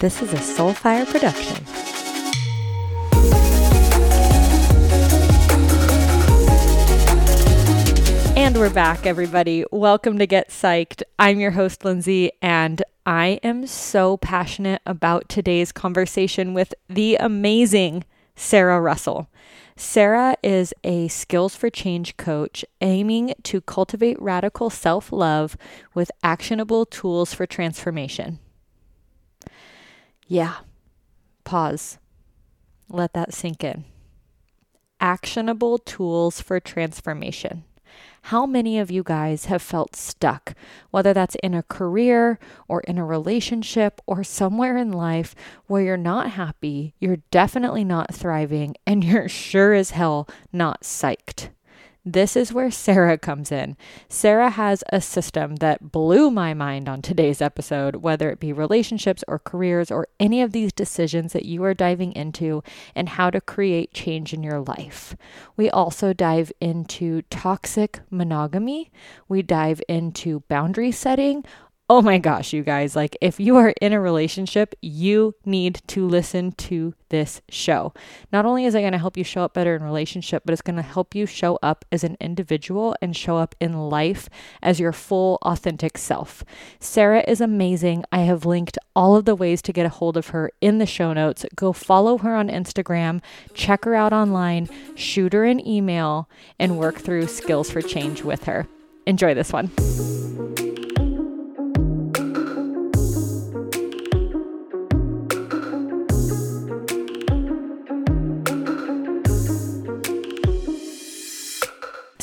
This is a Soulfire production. And we're back, everybody. Welcome to Get Psyched. I'm your host, Lindsey, and I am so passionate about today's conversation with the amazing Sara Russell. Sara is a skills for change coach aiming to cultivate radical self love with actionable tools for transformation. Yeah, pause. Let that sink in. Actionable tools for transformation. How many of you guys have felt stuck, whether that's in a career or in a relationship or somewhere in life where you're not happy, you're definitely not thriving, and you're sure as hell not psyched? This is where Sara comes in. Sara has a system that blew my mind on today's episode, whether it be relationships or careers or any of these decisions that you are diving into and how to create change in your life. We also dive into toxic monogamy, we dive into boundary setting, Oh my gosh, you guys, like if you are in a relationship, you need to listen to this show. Not only is it going to help you show up better in relationship, but it's going to help you show up as an individual and show up in life as your full authentic self. Sara is amazing. I have linked all of the ways to get a hold of her in the show notes. Go follow her on Instagram, check her out online, shoot her an email, and work through skills for change with her. Enjoy this one.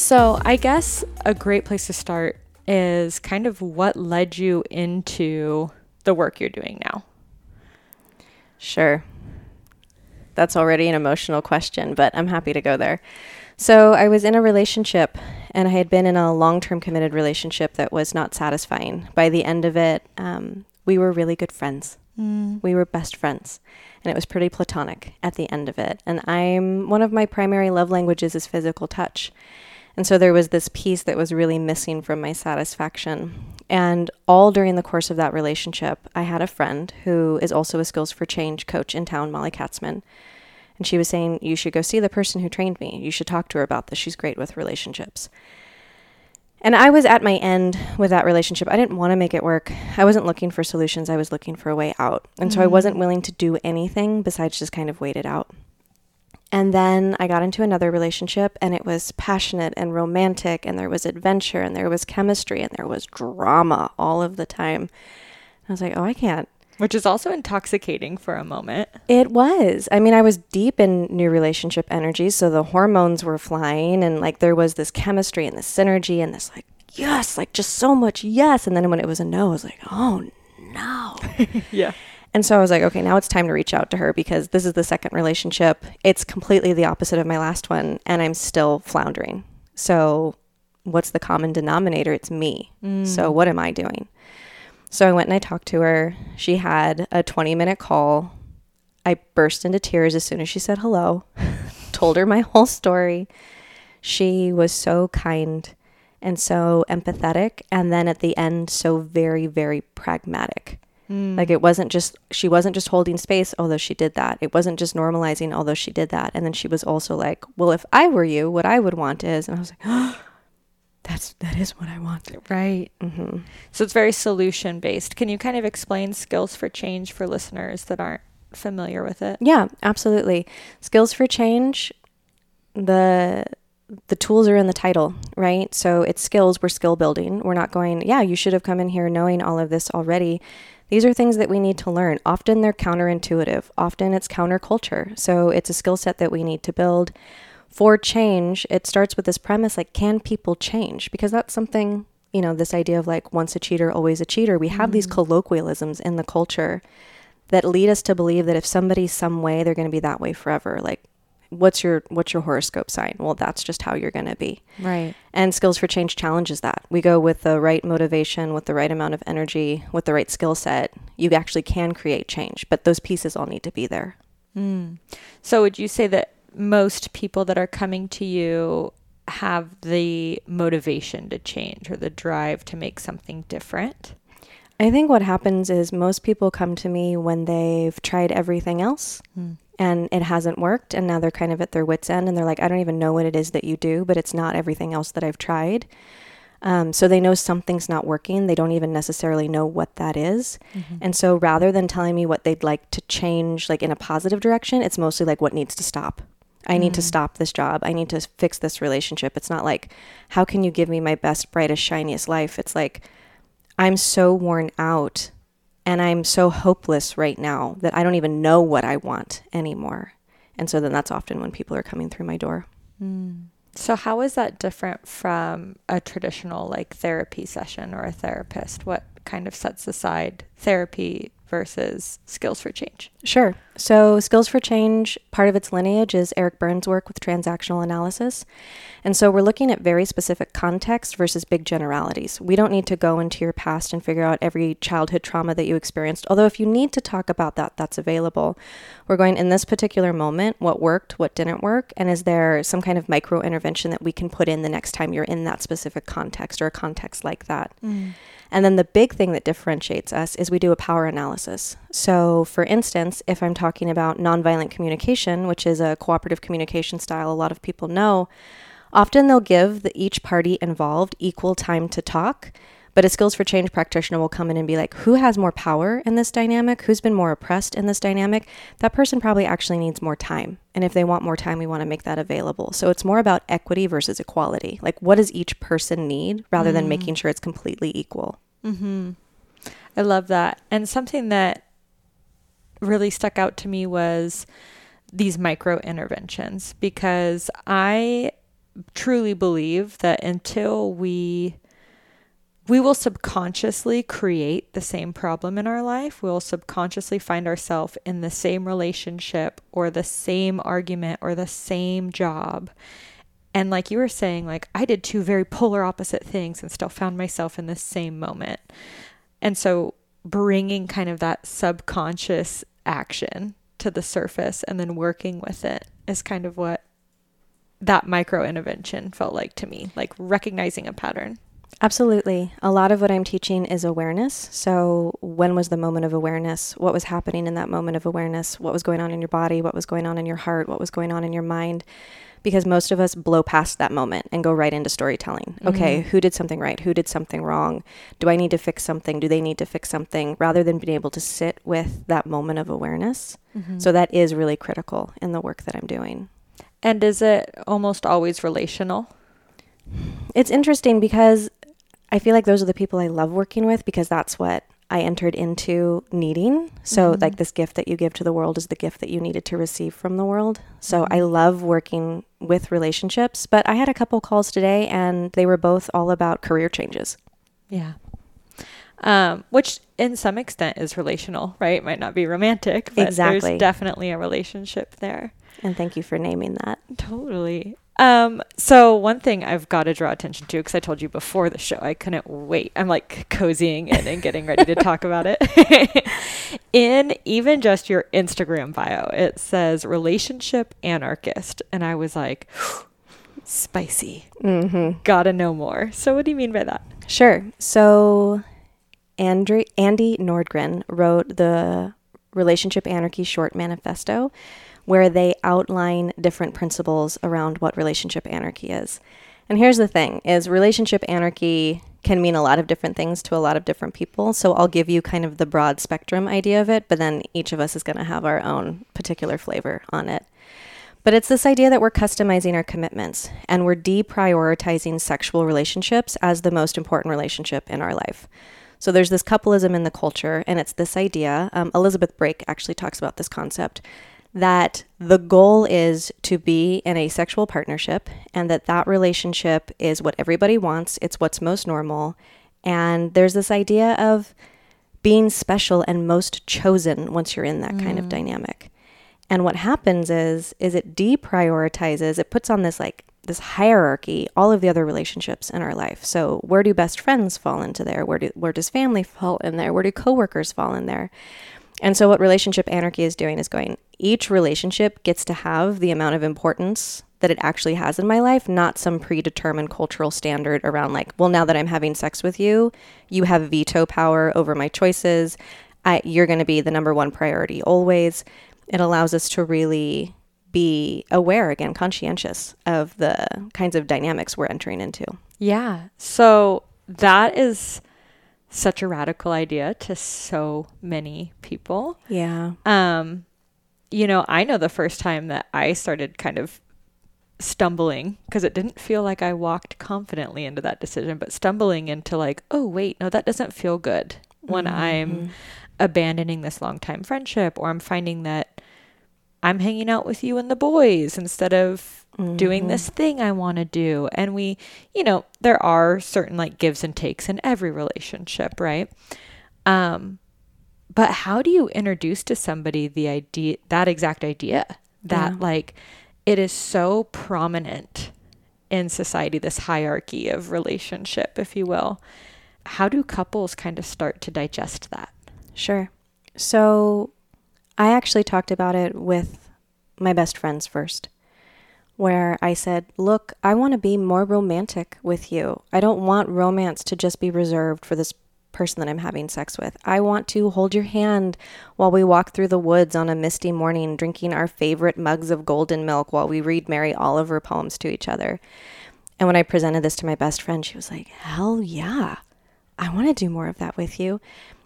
So, I guess a great place to start is kind of what led you into the work you're doing now. Sure. That's already an emotional question, but I'm happy to go there. So, I was in a relationship and I had been in a long term committed relationship that was not satisfying. By the end of it, um, we were really good friends. Mm. We were best friends. And it was pretty platonic at the end of it. And I'm one of my primary love languages is physical touch. And so there was this piece that was really missing from my satisfaction. And all during the course of that relationship, I had a friend who is also a Skills for Change coach in town, Molly Katzman. And she was saying, You should go see the person who trained me. You should talk to her about this. She's great with relationships. And I was at my end with that relationship. I didn't want to make it work. I wasn't looking for solutions. I was looking for a way out. And mm-hmm. so I wasn't mm. willing to do anything besides just kind of wait it out. And then I got into another relationship and it was passionate and romantic and there was adventure and there was chemistry and there was drama all of the time. I was like, oh, I can't. Which is also intoxicating for a moment. It was. I mean, I was deep in new relationship energy. So the hormones were flying and like there was this chemistry and this synergy and this like, yes, like just so much yes. And then when it was a no, I was like, oh no. yeah. And so I was like, okay, now it's time to reach out to her because this is the second relationship. It's completely the opposite of my last one, and I'm still floundering. So, what's the common denominator? It's me. Mm. So, what am I doing? So, I went and I talked to her. She had a 20 minute call. I burst into tears as soon as she said hello, told her my whole story. She was so kind and so empathetic. And then at the end, so very, very pragmatic. Mm. Like it wasn't just, she wasn't just holding space, although she did that. It wasn't just normalizing, although she did that. And then she was also like, well, if I were you, what I would want is, and I was like, oh, that's, that is what I want. Right. Mm-hmm. So it's very solution based. Can you kind of explain skills for change for listeners that aren't familiar with it? Yeah, absolutely. Skills for change, the, the tools are in the title, right? So it's skills, we're skill building. We're not going, yeah, you should have come in here knowing all of this already. These are things that we need to learn. Often they're counterintuitive, often it's counterculture. So it's a skill set that we need to build. For change, it starts with this premise like, can people change? Because that's something, you know, this idea of like once a cheater, always a cheater. We have mm-hmm. these colloquialisms in the culture that lead us to believe that if somebody's some way, they're going to be that way forever. Like, what's your what's your horoscope sign? Well that's just how you're going to be. Right. And skills for change challenges that. We go with the right motivation with the right amount of energy with the right skill set. You actually can create change but those pieces all need to be there. Mm. so would you say that most people that are coming to you have the motivation to change or the drive to make something different I think what happens is most people come to me when they've tried everything else Mm. and it hasn't worked and now they're kind of at their wits end and they're like I don't even know what it is that you do, but it's not everything else that I've tried. Um, so they know something's not working. They don't even necessarily know what that is. And so rather than telling me what they'd like to change, like in a positive direction, it's mostly like what needs to stop. I need to stop this job. I need to fix this relationship. It's not like, how can you give me my best, brightest, shiniest life? It's like, I'm so worn out and I'm so hopeless right now that I don't even know what I want anymore. And so then that's often when people are coming through my door. Hmm. So, how is that different from a traditional like therapy session or a therapist? What kind of sets aside therapy versus skills for change? Sure. So, Skills for Change, part of its lineage is Eric Berne's work with transactional analysis. And so, we're looking at very specific context versus big generalities. We don't need to go into your past and figure out every childhood trauma that you experienced. Although, if you need to talk about that, that's available. We're going in this particular moment, what worked, what didn't work, and is there some kind of micro intervention that we can put in the next time you're in that specific context or a context like that? Mm. And then the big thing that differentiates us is we do a power analysis. So, for instance, if I'm talking about nonviolent communication, which is a cooperative communication style a lot of people know, often they'll give the, each party involved equal time to talk. But a skills for change practitioner will come in and be like, who has more power in this dynamic? Who's been more oppressed in this dynamic? That person probably actually needs more time. And if they want more time, we want to make that available. So it's more about equity versus equality. Like, what does each person need rather than mm. making sure it's completely equal? Mm-hmm. I love that. And something that really stuck out to me was these micro interventions because I truly believe that until we we will subconsciously create the same problem in our life. We'll subconsciously find ourselves in the same relationship or the same argument or the same job. And like you were saying, like I did two very polar opposite things and still found myself in the same moment. And so bringing kind of that subconscious action to the surface and then working with it is kind of what that micro intervention felt like to me, like recognizing a pattern. Absolutely. A lot of what I'm teaching is awareness. So, when was the moment of awareness? What was happening in that moment of awareness? What was going on in your body? What was going on in your heart? What was going on in your mind? Because most of us blow past that moment and go right into storytelling. Okay, mm-hmm. who did something right? Who did something wrong? Do I need to fix something? Do they need to fix something? Rather than being able to sit with that moment of awareness. Mm-hmm. So, that is really critical in the work that I'm doing. And is it almost always relational? It's interesting because I feel like those are the people I love working with because that's what I entered into needing. So, mm-hmm. like, this gift that you give to the world is the gift that you needed to receive from the world. So, I love working with relationships. But I had a couple calls today and they were both all about career changes. Yeah. Um, which in some extent is relational, right? Might not be romantic, but Exactly. there's definitely a relationship there. And thank you for naming that. Totally. Um, so one thing I've got to draw attention to, because I told you before the show, I couldn't wait. I'm like cozying in and getting ready to talk about it. in even just your Instagram bio, it says relationship anarchist. And I was like, spicy. Mm-hmm. Gotta know more. So what do you mean by that? Sure. So, Andre- Andie Nordgren wrote the Relationship Anarchy Short Manifesto, where they outline different principles around what relationship anarchy is. And here's the thing: is relationship anarchy can mean a lot of different things to a lot of different people. So I'll give you kind of the broad spectrum idea of it, but then each of us is going to have our own particular flavor on it. But it's this idea that we're customizing our commitments and we're deprioritizing sexual relationships as the most important relationship in our life. So there's this coupleism in the culture, and it's this idea. Um, Elizabeth Brake actually talks about this concept that the goal is to be in a sexual partnership and that that relationship is what everybody wants, it's what's most normal. And there's this idea of being special and most chosen once you're in that kind of mm. dynamic. And what happens is is it deprioritizes, it puts on this like this hierarchy all of the other relationships in our life. So where do best friends fall into there? Where do where does family fall in there? Where do coworkers fall in there? And so what relationship anarchy is doing is going each relationship gets to have the amount of importance that it actually has in my life, not some predetermined cultural standard around like, well, now that I'm having sex with you, you have veto power over my choices. I, you're going to be the number one priority always. It allows us to really be aware again, conscientious of the kinds of dynamics we're entering into. Yeah. So that is such a radical idea to so many people. Yeah. Um, you know, I know the first time that I started kind of stumbling because it didn't feel like I walked confidently into that decision, but stumbling into like, oh, wait, no, that doesn't feel good when Mm-hmm. I'm abandoning this long time friendship or I'm finding that I'm hanging out with you and the boys instead of doing Mm-hmm. this thing I want to do. And we, you know, there are certain like gives and takes in every relationship, right? Um, but how do you introduce to somebody the idea, that exact idea that Yeah. like it is so prominent in society, this hierarchy of relationship, if you will? How do couples kind of start to digest that? Sure. So I actually talked about it with my best friends first, where I said, Look, I want to be more romantic with you. I don't want romance to just be reserved for this person that I'm having sex with. I want to hold your hand while we walk through the woods on a misty morning, drinking our favorite mugs of golden milk while we read Mary Oliver poems to each other. And when I presented this to my best friend, she was like, Hell yeah, I want to do more of that with you.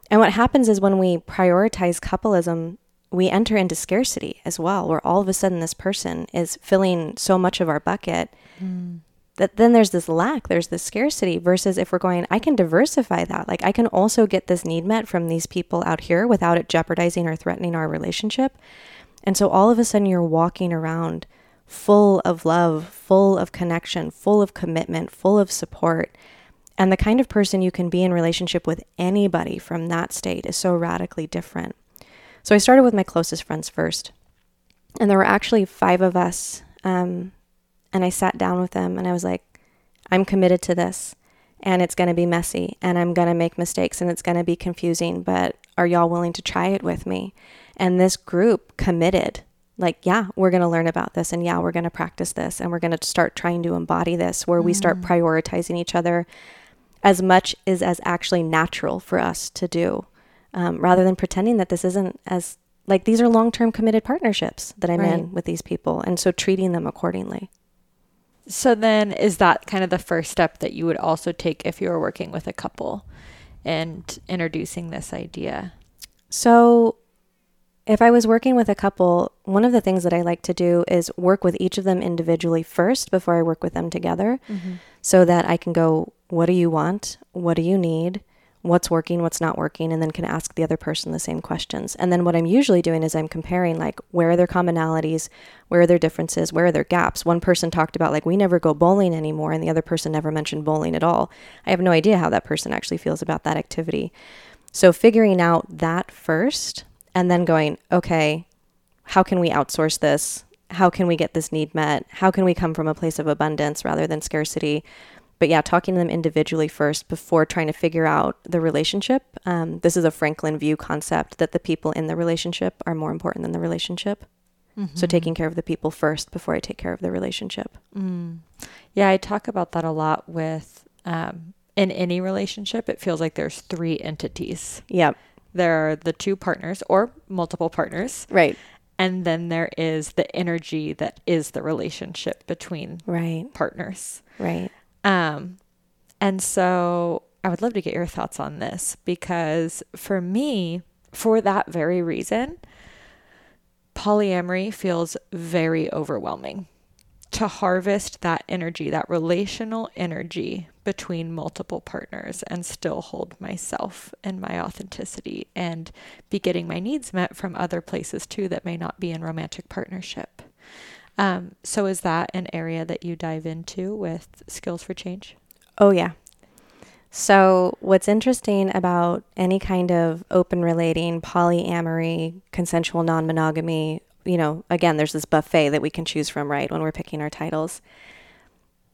And what happens is when we prioritize coupleism, we enter into scarcity as well, where all of a sudden this person is filling so much of our bucket mm. that then there's this lack, there's this scarcity. Versus if we're going, I can diversify that. Like I can also get this need met from these people out here without it jeopardizing or threatening our relationship. And so all of a sudden you're walking around full of love, full of connection, full of commitment, full of support. And the kind of person you can be in relationship with anybody from that state is so radically different. So I started with my closest friends first. And there were actually five of us. Um, and I sat down with them and I was like, I'm committed to this. And it's going to be messy and I'm going to make mistakes and it's going to be confusing. But are y'all willing to try it with me? And this group committed like, yeah, we're going to learn about this and yeah, we're going to practice this and we're going to start trying to embody this where we start prioritizing each other as much is as actually natural for us to do um, rather than pretending that this isn't as like these are long-term committed partnerships that i'm Right. in with these people and so treating them accordingly So then is that kind of the first step that you would also take if you were working with a couple and introducing this idea? So, if I was working with a couple, one of the things that I like to do is work with each of them individually first before I work with them together so that I can go, What do you want? What do you need? What's working? What's not working? And then can ask the other person the same questions. And then what I'm usually doing is I'm comparing, like, where are their commonalities? Where are their differences? Where are their gaps? One person talked about, like, we never go bowling anymore, and the other person never mentioned bowling at all. I have no idea how that person actually feels about that activity. So figuring out that first and then going, okay, how can we outsource this? How can we get this need met? How can we come from a place of abundance rather than scarcity? But yeah, talking to them individually first before trying to figure out the relationship. Um, this is a Franklin Veaux concept that the people in the relationship are more important than the relationship. So taking care of the people first before I take care of the relationship. Yeah, I talk about that a lot with um, in any relationship. It feels like there's three entities. Yep. There are the two partners or multiple partners, Right. and then there is the energy that is the relationship between Right. partners. Right. Um, and so I would love to get your thoughts on this because for me, for that very reason, polyamory feels very overwhelming. To harvest that energy, that relational energy between multiple partners and still hold myself and my authenticity and be getting my needs met from other places too that may not be in romantic partnership. Um, so, is that an area that you dive into with Skills for Change? Oh, yeah. So, what's interesting about any kind of open relating, polyamory, consensual non monogamy, you know, again, there's this buffet that we can choose from, right, when we're picking our titles.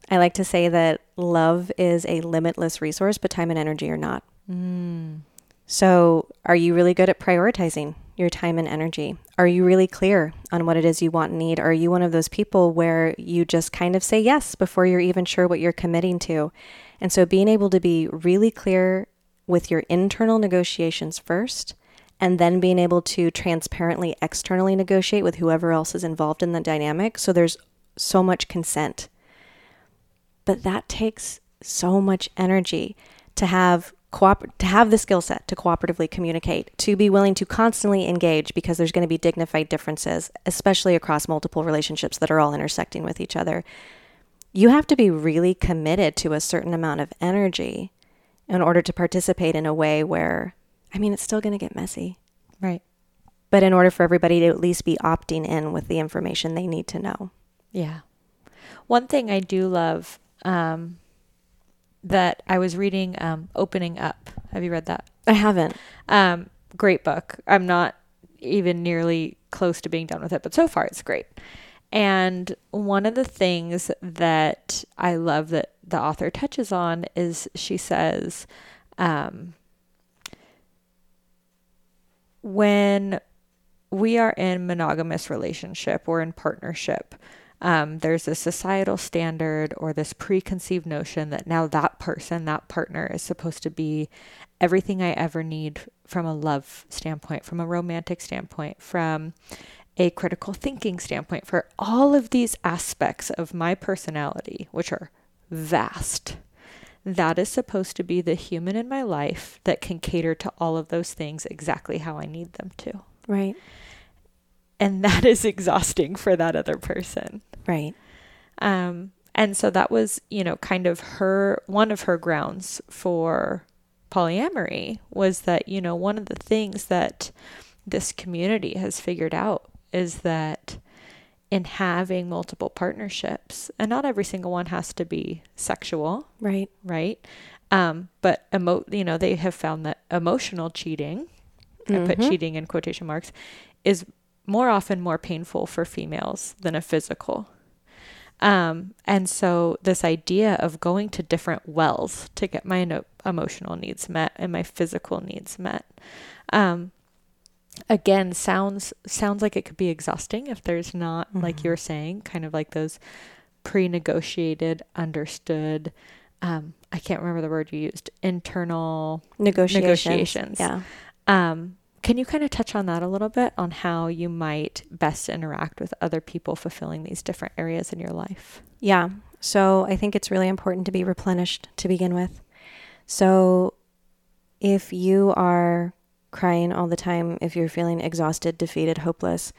I like to say that love is a limitless resource, but time and energy are not. So, are you really good at prioritizing your time and energy? Are you really clear on what it is you want and need? Are you one of those people where you just kind of say yes before you're even sure what you're committing to? And so being able to be really clear with your internal negotiations first and then being able to transparently externally negotiate with whoever else is involved in the dynamic. So there's so much consent. But that takes so much energy to have cooper- to have the skill set to cooperatively communicate, to be willing to constantly engage because there's going to be dignified differences, especially across multiple relationships that are all intersecting with each other. You have to be really committed to a certain amount of energy in order to participate in a way where I mean, it's still going to get messy. Right. But in order for everybody to at least be opting in with the information they need to know. Yeah. One thing I do love um, that I was reading um, Opening Up. Have you read that? I haven't. Um, great book. I'm not even nearly close to being done with it, but so far it's great. And one of the things that I love that the author touches on is she says, um, when we are in monogamous relationship or in partnership, um, there's a societal standard or this preconceived notion that now that person, that partner, is supposed to be everything I ever need from a love standpoint, from a romantic standpoint, from a critical thinking standpoint, for all of these aspects of my personality, which are vast. That is supposed to be the human in my life that can cater to all of those things exactly how I need them to. Right. And that is exhausting for that other person. Right. Um, and so that was, you know, kind of her, one of her grounds for polyamory was that, you know, one of the things that this community has figured out is that in having multiple partnerships, and not every single one has to be sexual, Right. right? Um, but emo- you know, they have found that emotional cheating, I put Mhm. cheating in quotation marks, is more often more painful for females than a physical. Um, and so this idea of going to different wells to get my no- emotional needs met and my physical needs met, um, again sounds sounds like it could be exhausting if there's not like Mhm. you're saying, kind of like those pre-negotiated, understood. Um, I can't remember the word you used. Internal Negotiations. Negotiations. Yeah. um, can you kind of touch on that a little bit on how you might best interact with other people fulfilling these different areas in your life? Yeah. So I think it's really important to be replenished to begin with. So if you are crying all the time, if you're feeling exhausted, defeated, hopeless,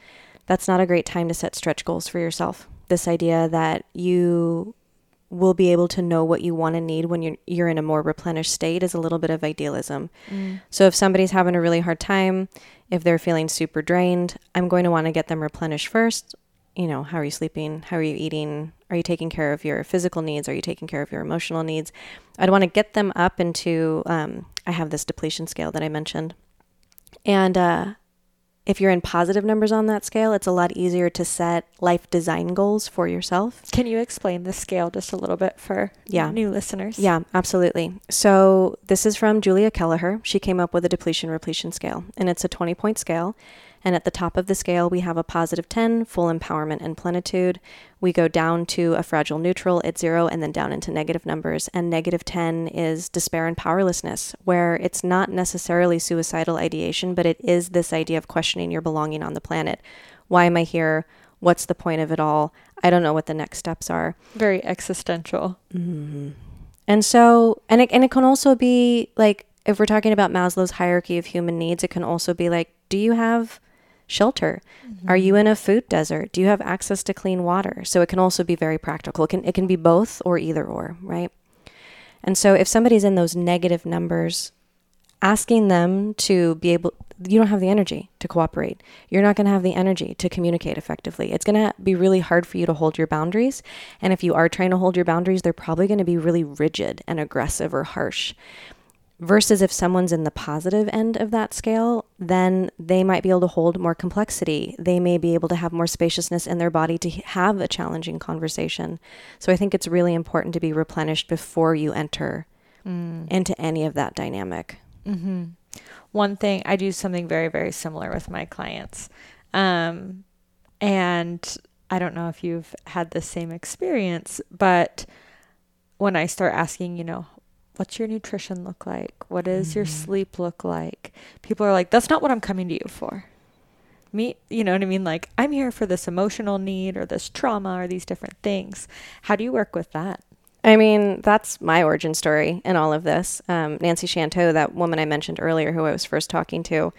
that's not a great time to set stretch goals for yourself. This idea that you will be able to know what you want to need when you're you're in a more replenished state is a little bit of idealism. So if somebody's having a really hard time, if they're feeling super drained, I'm going to want to get them replenished first. You know, how are you sleeping? How are you eating? Are you taking care of your physical needs? Are you taking care of your emotional needs? I'd want to get them up into. Um, I have this depletion scale that I mentioned, and uh, if you're in positive numbers on that scale, it's a lot easier to set life design goals for yourself. Can you explain the scale just a little bit for Yeah. new listeners? Yeah, absolutely. So this is from Julia Kelleher. She came up with a depletion repletion scale, and it's a 20 point scale. And at the top of the scale, we have a positive 10, full empowerment and plenitude. We go down to a fragile neutral at zero and then down into negative numbers. And negative 10 is despair and powerlessness, where it's not necessarily suicidal ideation, but it is this idea of questioning your belonging on the planet. Why am I here? What's the point of it all? I don't know what the next steps are. Very existential. Mm-hmm. And so, and it, and it can also be like, if we're talking about Maslow's hierarchy of human needs, it can also be like, do you have shelter? Are you in a food desert? Do you have access to clean water? So it can also be very practical. It can, it can be both or either or, right? And so if somebody's in those negative numbers, asking them to be able, you don't have the energy to cooperate. You're not going to have the energy to communicate effectively. It's going to be really hard for you to hold your boundaries. And if you are trying to hold your boundaries, they're probably going to be really rigid and aggressive or harsh. Versus if someone's in the positive end of that scale, then they might be able to hold more complexity. They may be able to have more spaciousness in their body to have a challenging conversation. So I think it's really important to be replenished before you enter into any of that dynamic. Mm-hmm. one thing I do something very, very similar with my clients. Um, and I don't know if you've had the same experience, but when I start asking, you know, what's your nutrition look like? What does mm-hmm. your sleep look like? People are like, that's not what I'm coming to you for. Me, you know what I mean? Like, I'm here for this emotional need or this trauma or these different things. How do you work with that? I mean, that's my origin story in all of this. Um, Nancy Chanteau, that woman I mentioned earlier who I was first talking to,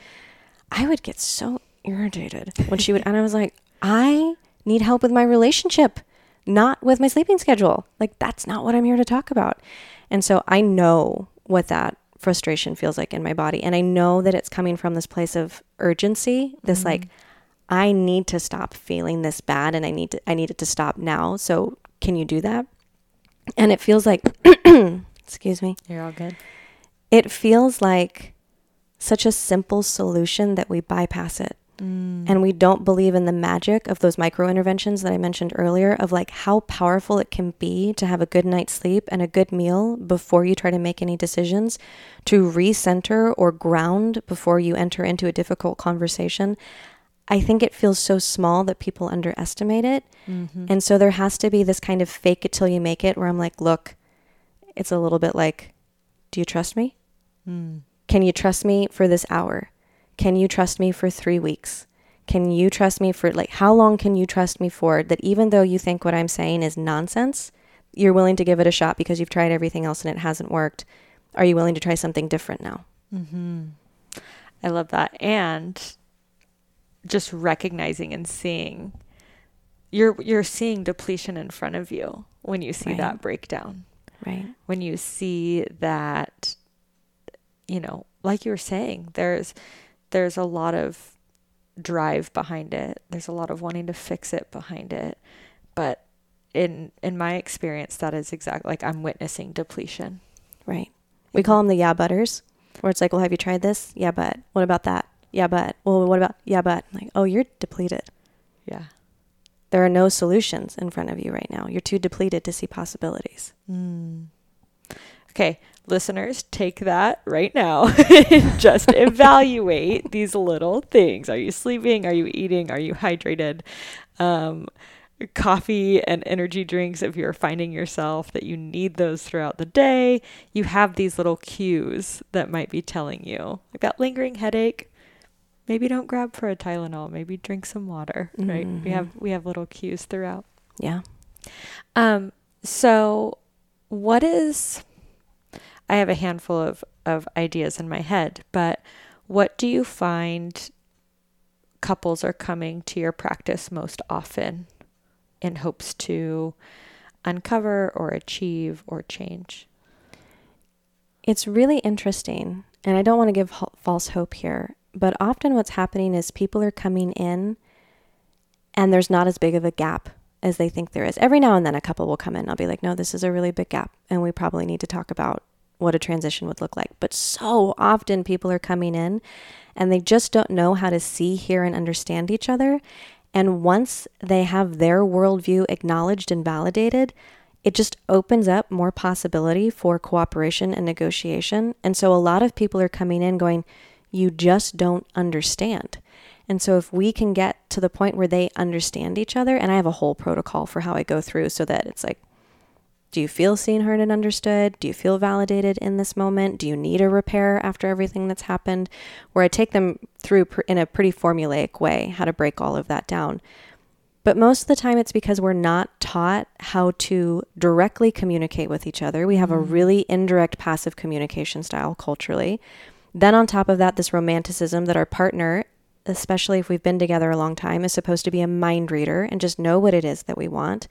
I would get so irritated when she would, and I was like, I need help with my relationship, not with my sleeping schedule. Like, that's not what I'm here to talk about. And so I know what that frustration feels like in my body. And I know that it's coming from this place of urgency, this mm-hmm. like, I need to stop feeling this bad and I need to I need it to stop now. So can you do that? And it feels like excuse me. You're all good. It feels like such a simple solution that we bypass it. Mm. And we don't believe in the magic of those micro interventions that I mentioned earlier of like how powerful it can be to have a good night's sleep and a good meal before you try to make any decisions, to recenter or ground before you enter into a difficult conversation. I think it feels so small that people underestimate it. Mm-hmm. And so there has to be this kind of fake it till you make it where I'm like, look, it's a little bit like, do you trust me? Mm. Can you trust me for this hour? Can you trust me for three weeks? Can you trust me for like how long can you trust me for that even though you think what I'm saying is nonsense, you're willing to give it a shot because you've tried everything else and it hasn't worked? Are you willing to try something different now? Mm-hmm. I love that. And just recognizing and seeing you're you're seeing depletion in front of you when you see right. that breakdown. Right. When you see that you know, like you were saying, there's there's a lot of drive behind it. There's a lot of wanting to fix it behind it. But in in my experience, that is exactly like I'm witnessing depletion. Right. We call them the yeah butters, where it's like, well, have you tried this? Yeah, but what about that? Yeah, but well, what about yeah, but like, oh, you're depleted. Yeah. There are no solutions in front of you right now. You're too depleted to see possibilities. Mm. Okay, listeners, take that right now. Just evaluate these little things. Are you sleeping? Are you eating? Are you hydrated? Um, coffee and energy drinks, if you're finding yourself that you need those throughout the day, you have these little cues that might be telling you, like that lingering headache. Maybe don't grab for a Tylenol. Maybe drink some water. Right? Mm-hmm. We have we have little cues throughout. Yeah. Um. So, what is I have a handful of, of ideas in my head, but what do you find couples are coming to your practice most often in hopes to uncover or achieve or change? It's really interesting, and I don't want to give ho- false hope here, but often what's happening is people are coming in and there's not as big of a gap as they think there is. Every now and then a couple will come in. I'll be like, no, this is a really big gap, and we probably need to talk about what a transition would look like. But so often people are coming in and they just don't know how to see, hear, and understand each other. And once they have their worldview acknowledged and validated, it just opens up more possibility for cooperation and negotiation. And so a lot of people are coming in going, You just don't understand. And so if we can get to the point where they understand each other, and I have a whole protocol for how I go through so that it's like, do you feel seen, heard, and understood? Do you feel validated in this moment? Do you need a repair after everything that's happened? Where I take them through in a pretty formulaic way how to break all of that down. But most of the time, it's because we're not taught how to directly communicate with each other. We have a mm. really indirect passive communication style culturally. Then, on top of that, this romanticism that our partner, especially if we've been together a long time, is supposed to be a mind reader and just know what it is that we want.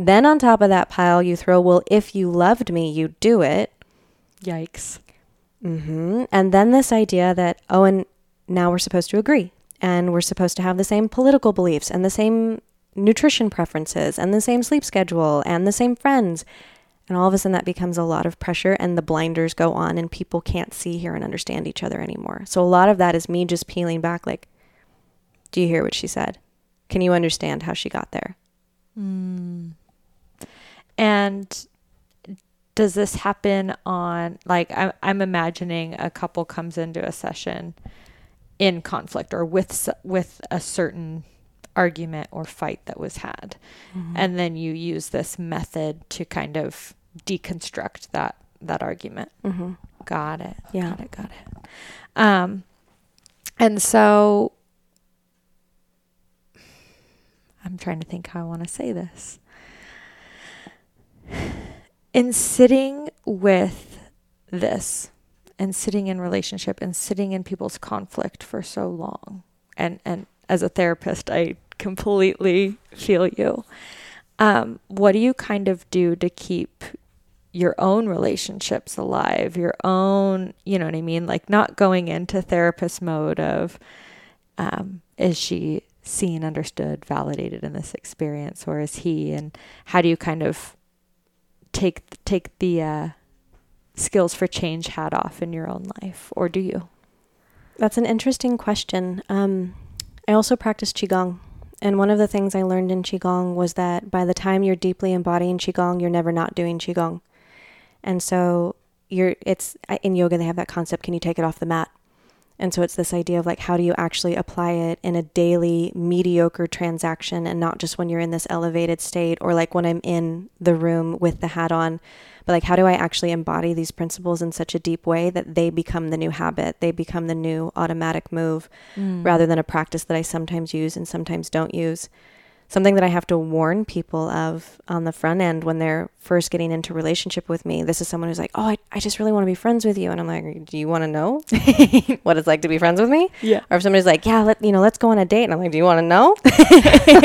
Then on top of that pile, you throw, well, if you loved me, you'd do it. Yikes. Mm-hmm. And then this idea that, oh, and now we're supposed to agree and we're supposed to have the same political beliefs and the same nutrition preferences and the same sleep schedule and the same friends. And all of a sudden, that becomes a lot of pressure, and the blinders go on, and people can't see, hear, and understand each other anymore. So, a lot of that is me just peeling back, like, do you hear what she said? Can you understand how she got there? Mm. And does this happen on like I'm, I'm imagining a couple comes into a session in conflict or with with a certain argument or fight that was had. Mm-hmm. and then you use this method to kind of deconstruct that that argument. Mm-hmm. got it. Yeah. Got it. Got it. Um and so i'm trying to think how i want to say this in sitting with this and sitting in relationship and sitting in people's conflict for so long and and as a therapist i completely feel you. Um, what do you kind of do to keep your own relationships alive your own you know what i mean? Like not going into therapist mode of um, is she seen understood validated in this experience or is he and how do you kind of take take the uh, skills for change hat off in your own life, or do you? That's an interesting question. Um, I also practice qigong, and one of the things I learned in qigong was that by the time you're deeply embodying qigong, you're never not doing qigong, and so you're. It's in yoga they have that concept. Can you take it off the mat? And so it's this idea of like, how do you actually apply it in a daily mediocre transaction and not just when you're in this elevated state or like when I'm in the room with the hat on, but like, how do I actually embody these principles in such a deep way that they become the new habit? They become the new automatic move mm. rather than a practice that I sometimes use and sometimes don't use something that I have to warn people of on the front end when they're first getting into relationship with me. This is someone who's like, "Oh, I, I just really want to be friends with you," and I'm like, "Do you want to know what it's like to be friends with me?" Yeah. Or if somebody's like, "Yeah, let you know, let's go on a date," and I'm like, "Do you want to know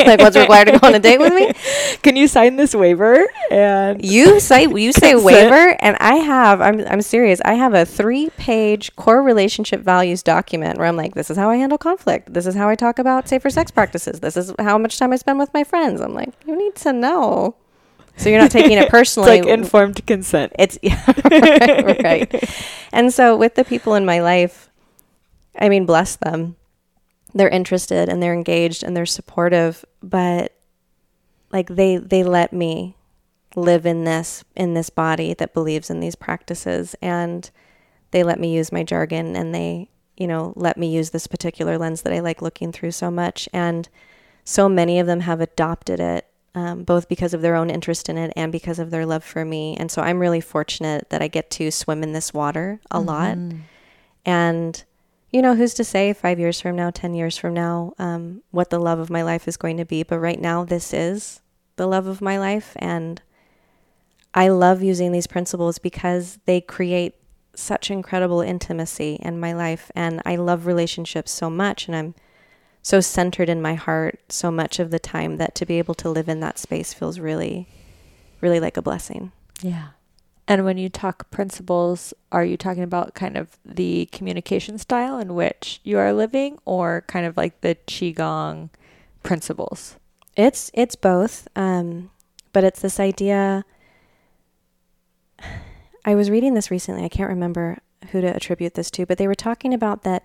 like what's required to go on a date with me?" Can you sign this waiver? And you say you say waiver, and I have I'm I'm serious. I have a three page core relationship values document where I'm like, "This is how I handle conflict. This is how I talk about safer sex practices. This is how much time I spend." With my friends. I'm like, you need to know. So you're not taking it personally. it's like informed consent. It's yeah, right, right. And so with the people in my life, I mean, bless them. They're interested and they're engaged and they're supportive, but like they they let me live in this in this body that believes in these practices and they let me use my jargon and they, you know, let me use this particular lens that I like looking through so much and so many of them have adopted it, um, both because of their own interest in it and because of their love for me. And so I'm really fortunate that I get to swim in this water a mm-hmm. lot. And, you know, who's to say five years from now, 10 years from now, um, what the love of my life is going to be. But right now, this is the love of my life. And I love using these principles because they create such incredible intimacy in my life. And I love relationships so much. And I'm so centered in my heart so much of the time that to be able to live in that space feels really, really like a blessing. Yeah. And when you talk principles, are you talking about kind of the communication style in which you are living or kind of like the Qigong principles? It's it's both. Um, but it's this idea I was reading this recently. I can't remember who to attribute this to, but they were talking about that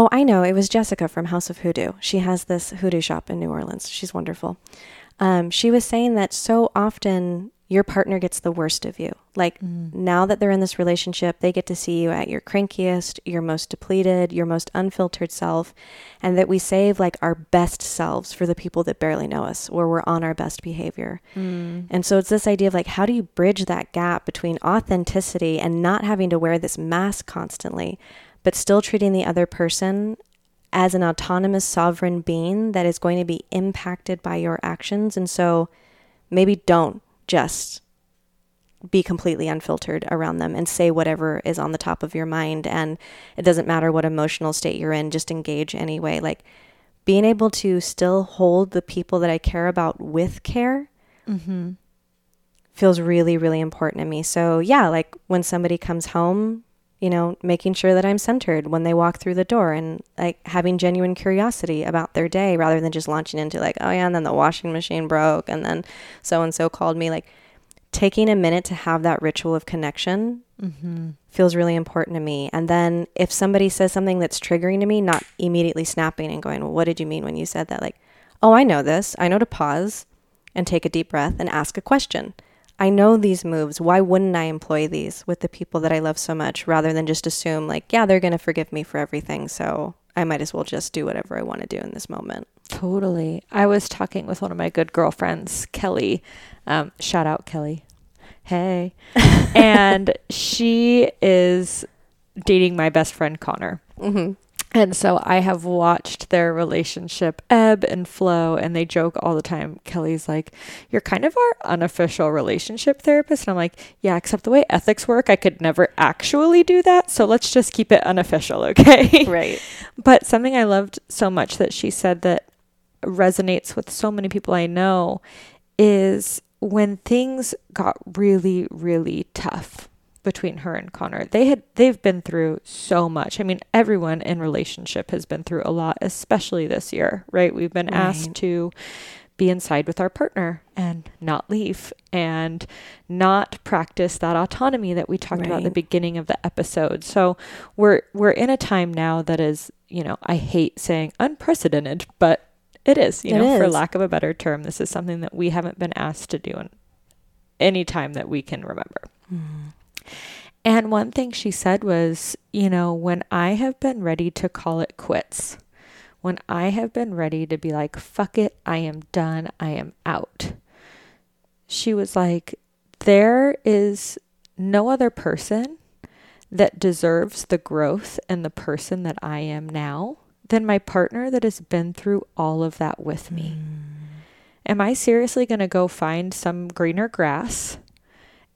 Oh, I know. It was Jessica from House of Hoodoo. She has this hoodoo shop in New Orleans. She's wonderful. Um, she was saying that so often your partner gets the worst of you. Like mm. now that they're in this relationship, they get to see you at your crankiest, your most depleted, your most unfiltered self, and that we save like our best selves for the people that barely know us, where we're on our best behavior. Mm. And so it's this idea of like, how do you bridge that gap between authenticity and not having to wear this mask constantly? But still treating the other person as an autonomous sovereign being that is going to be impacted by your actions. And so maybe don't just be completely unfiltered around them and say whatever is on the top of your mind. And it doesn't matter what emotional state you're in, just engage anyway. Like being able to still hold the people that I care about with care. Mm-hmm. Feels really, really important to me. So, yeah, like when somebody comes home you know, making sure that I'm centered when they walk through the door and like having genuine curiosity about their day rather than just launching into like, oh yeah, and then the washing machine broke and then so and so called me. Like taking a minute to have that ritual of connection mm-hmm. feels really important to me. And then if somebody says something that's triggering to me, not immediately snapping and going, well, what did you mean when you said that? Like, oh, I know this. I know to pause and take a deep breath and ask a question. I know these moves. Why wouldn't I employ these with the people that I love so much rather than just assume, like, yeah, they're going to forgive me for everything. So I might as well just do whatever I want to do in this moment. Totally. I was talking with one of my good girlfriends, Kelly. Um, shout out, Kelly. Hey. and she is dating my best friend, Connor. Mm-hmm. And so I have watched their relationship ebb and flow, and they joke all the time. Kelly's like, You're kind of our unofficial relationship therapist. And I'm like, Yeah, except the way ethics work, I could never actually do that. So let's just keep it unofficial, okay? Right. but something I loved so much that she said that resonates with so many people I know is when things got really, really tough between her and Connor. They had they've been through so much. I mean, everyone in relationship has been through a lot, especially this year, right? We've been right. asked to be inside with our partner and not leave and not practice that autonomy that we talked right. about at the beginning of the episode. So we're we're in a time now that is, you know, I hate saying unprecedented, but it is, you it know, is. for lack of a better term. This is something that we haven't been asked to do in any time that we can remember. Mm. And one thing she said was, you know, when I have been ready to call it quits, when I have been ready to be like, fuck it, I am done, I am out, she was like, there is no other person that deserves the growth and the person that I am now than my partner that has been through all of that with me. Mm. Am I seriously going to go find some greener grass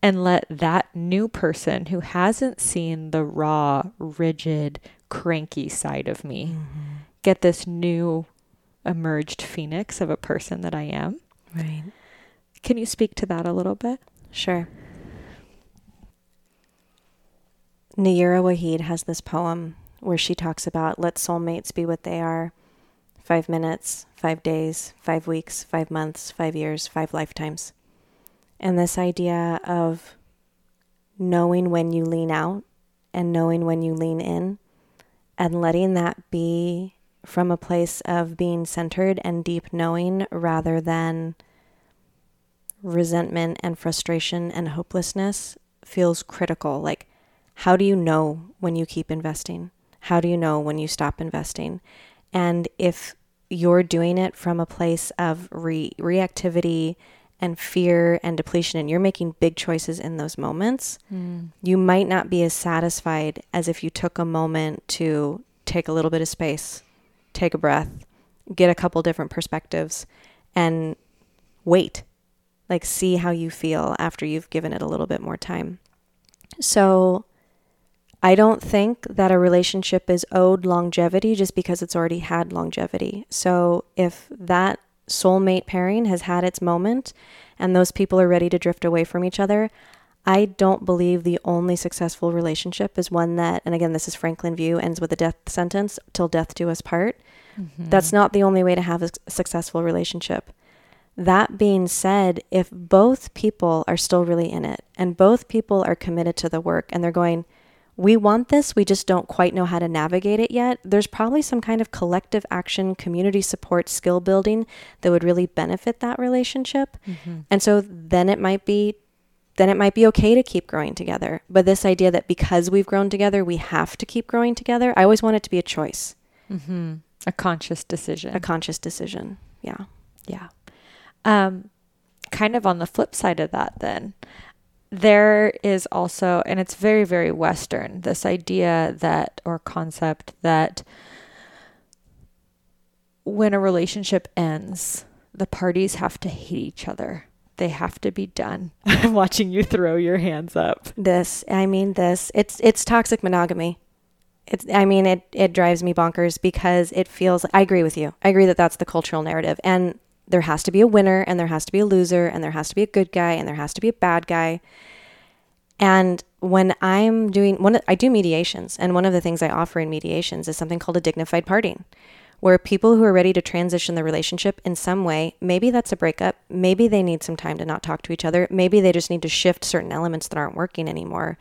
and let that new person who hasn't seen the raw, rigid, cranky side of me mm-hmm. get this new emerged phoenix of a person that I am. Right. Can you speak to that a little bit? Sure. Nayyirah Waheed has this poem where she talks about let soulmates be what they are five minutes, five days, five weeks, five months, five years, five lifetimes. And this idea of knowing when you lean out and knowing when you lean in and letting that be from a place of being centered and deep knowing rather than resentment and frustration and hopelessness feels critical. Like, how do you know when you keep investing? How do you know when you stop investing? And if you're doing it from a place of re- reactivity and fear and depletion and you're making big choices in those moments, mm. you might not be as satisfied as if you took a moment to take a little bit of space, take a breath, get a couple different perspectives and wait. Like see how you feel after you've given it a little bit more time. So I don't think that a relationship is owed longevity just because it's already had longevity. So if that soulmate pairing has had its moment and those people are ready to drift away from each other, I don't believe the only successful relationship is one that, and again, this is Franklin Veaux, ends with a death sentence till death do us part. Mm-hmm. That's not the only way to have a successful relationship. That being said, if both people are still really in it and both people are committed to the work and they're going, we want this, we just don't quite know how to navigate it yet, there's probably some kind of collective action, community support, skill building that would really benefit that relationship. Mm-hmm. And so then it might be then it might be okay to keep growing together. But this idea that because we've grown together, we have to keep growing together, I always want it to be a choice. Mm-hmm. A conscious decision. A conscious decision. Yeah. Yeah. Um, kind of on the flip side of that, then, there is also, and it's very, very Western, this idea that, or concept that when a relationship ends, the parties have to hate each other. They have to be done. I'm watching you throw your hands up. This, I mean, this, it's, it's toxic monogamy. It's, I mean, it, it drives me bonkers because it feels, I agree with you. I agree that that's the cultural narrative. And there has to be a winner and there has to be a loser and there has to be a good guy and there has to be a bad guy. And when I'm doing one, I do mediations, and one of the things I offer in mediations is something called a dignified parting, where people who are ready to transition the relationship in some way, maybe that's a breakup, maybe they need some time to not talk to each other, maybe they just need to shift certain elements that aren't working anymore.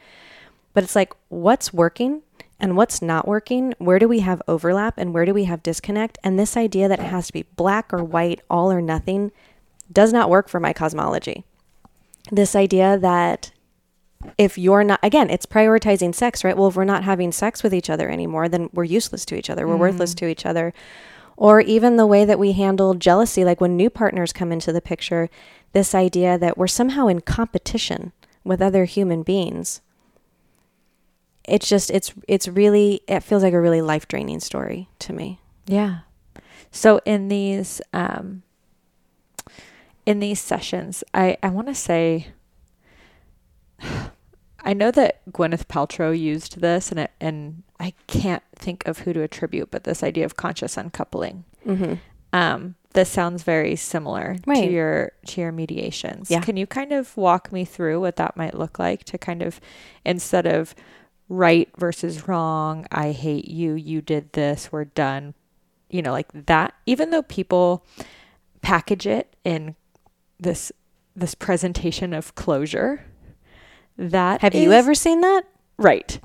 But it's like, what's working and what's not working? Where do we have overlap and where do we have disconnect? And this idea that it has to be black or white, all or nothing, does not work for my cosmology. this idea that if you're not again it's prioritizing sex right well if we're not having sex with each other anymore then we're useless to each other we're mm-hmm. worthless to each other or even the way that we handle jealousy like when new partners come into the picture this idea that we're somehow in competition with other human beings it's just it's it's really it feels like a really life draining story to me Yeah. So in these um in these sessions, I I want to say I know that Gwyneth Paltrow used this and it, and I can't think of who to attribute, but this idea of conscious uncoupling. mm-hmm. Um this sounds very similar Right. to your to your mediations. Yeah. Can you kind of walk me through what that might look like to kind of instead of right versus wrong, I hate you, you did this, we're done. You know, like that even though people package it in this this presentation of closure, that have you ever seen that right.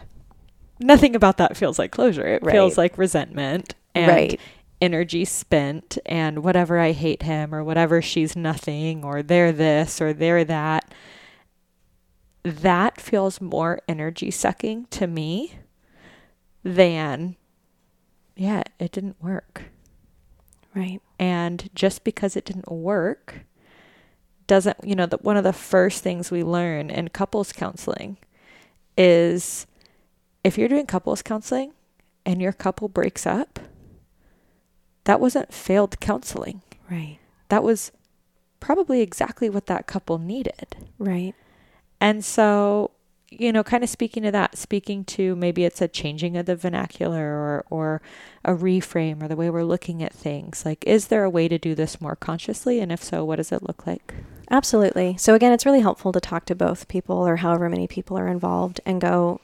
Nothing about that feels like closure. It Right. feels like resentment and right energy spent and whatever I hate him or whatever she's nothing or they're this or they're that. That feels more energy sucking to me than, yeah, it didn't work. right And just because it didn't work doesn't, you know, that one of the first things we learn in couples counseling is if you're doing couples counseling and your couple breaks up, that wasn't failed counseling. right That was probably exactly what that couple needed. right And so, you know, kind of speaking to that, speaking to maybe it's a changing of the vernacular or, or a reframe or the way we're looking at things. Like, is there a way to do this more consciously? And if so, what does it look like? Absolutely. So again, it's really helpful to talk to both people or however many people are involved and go,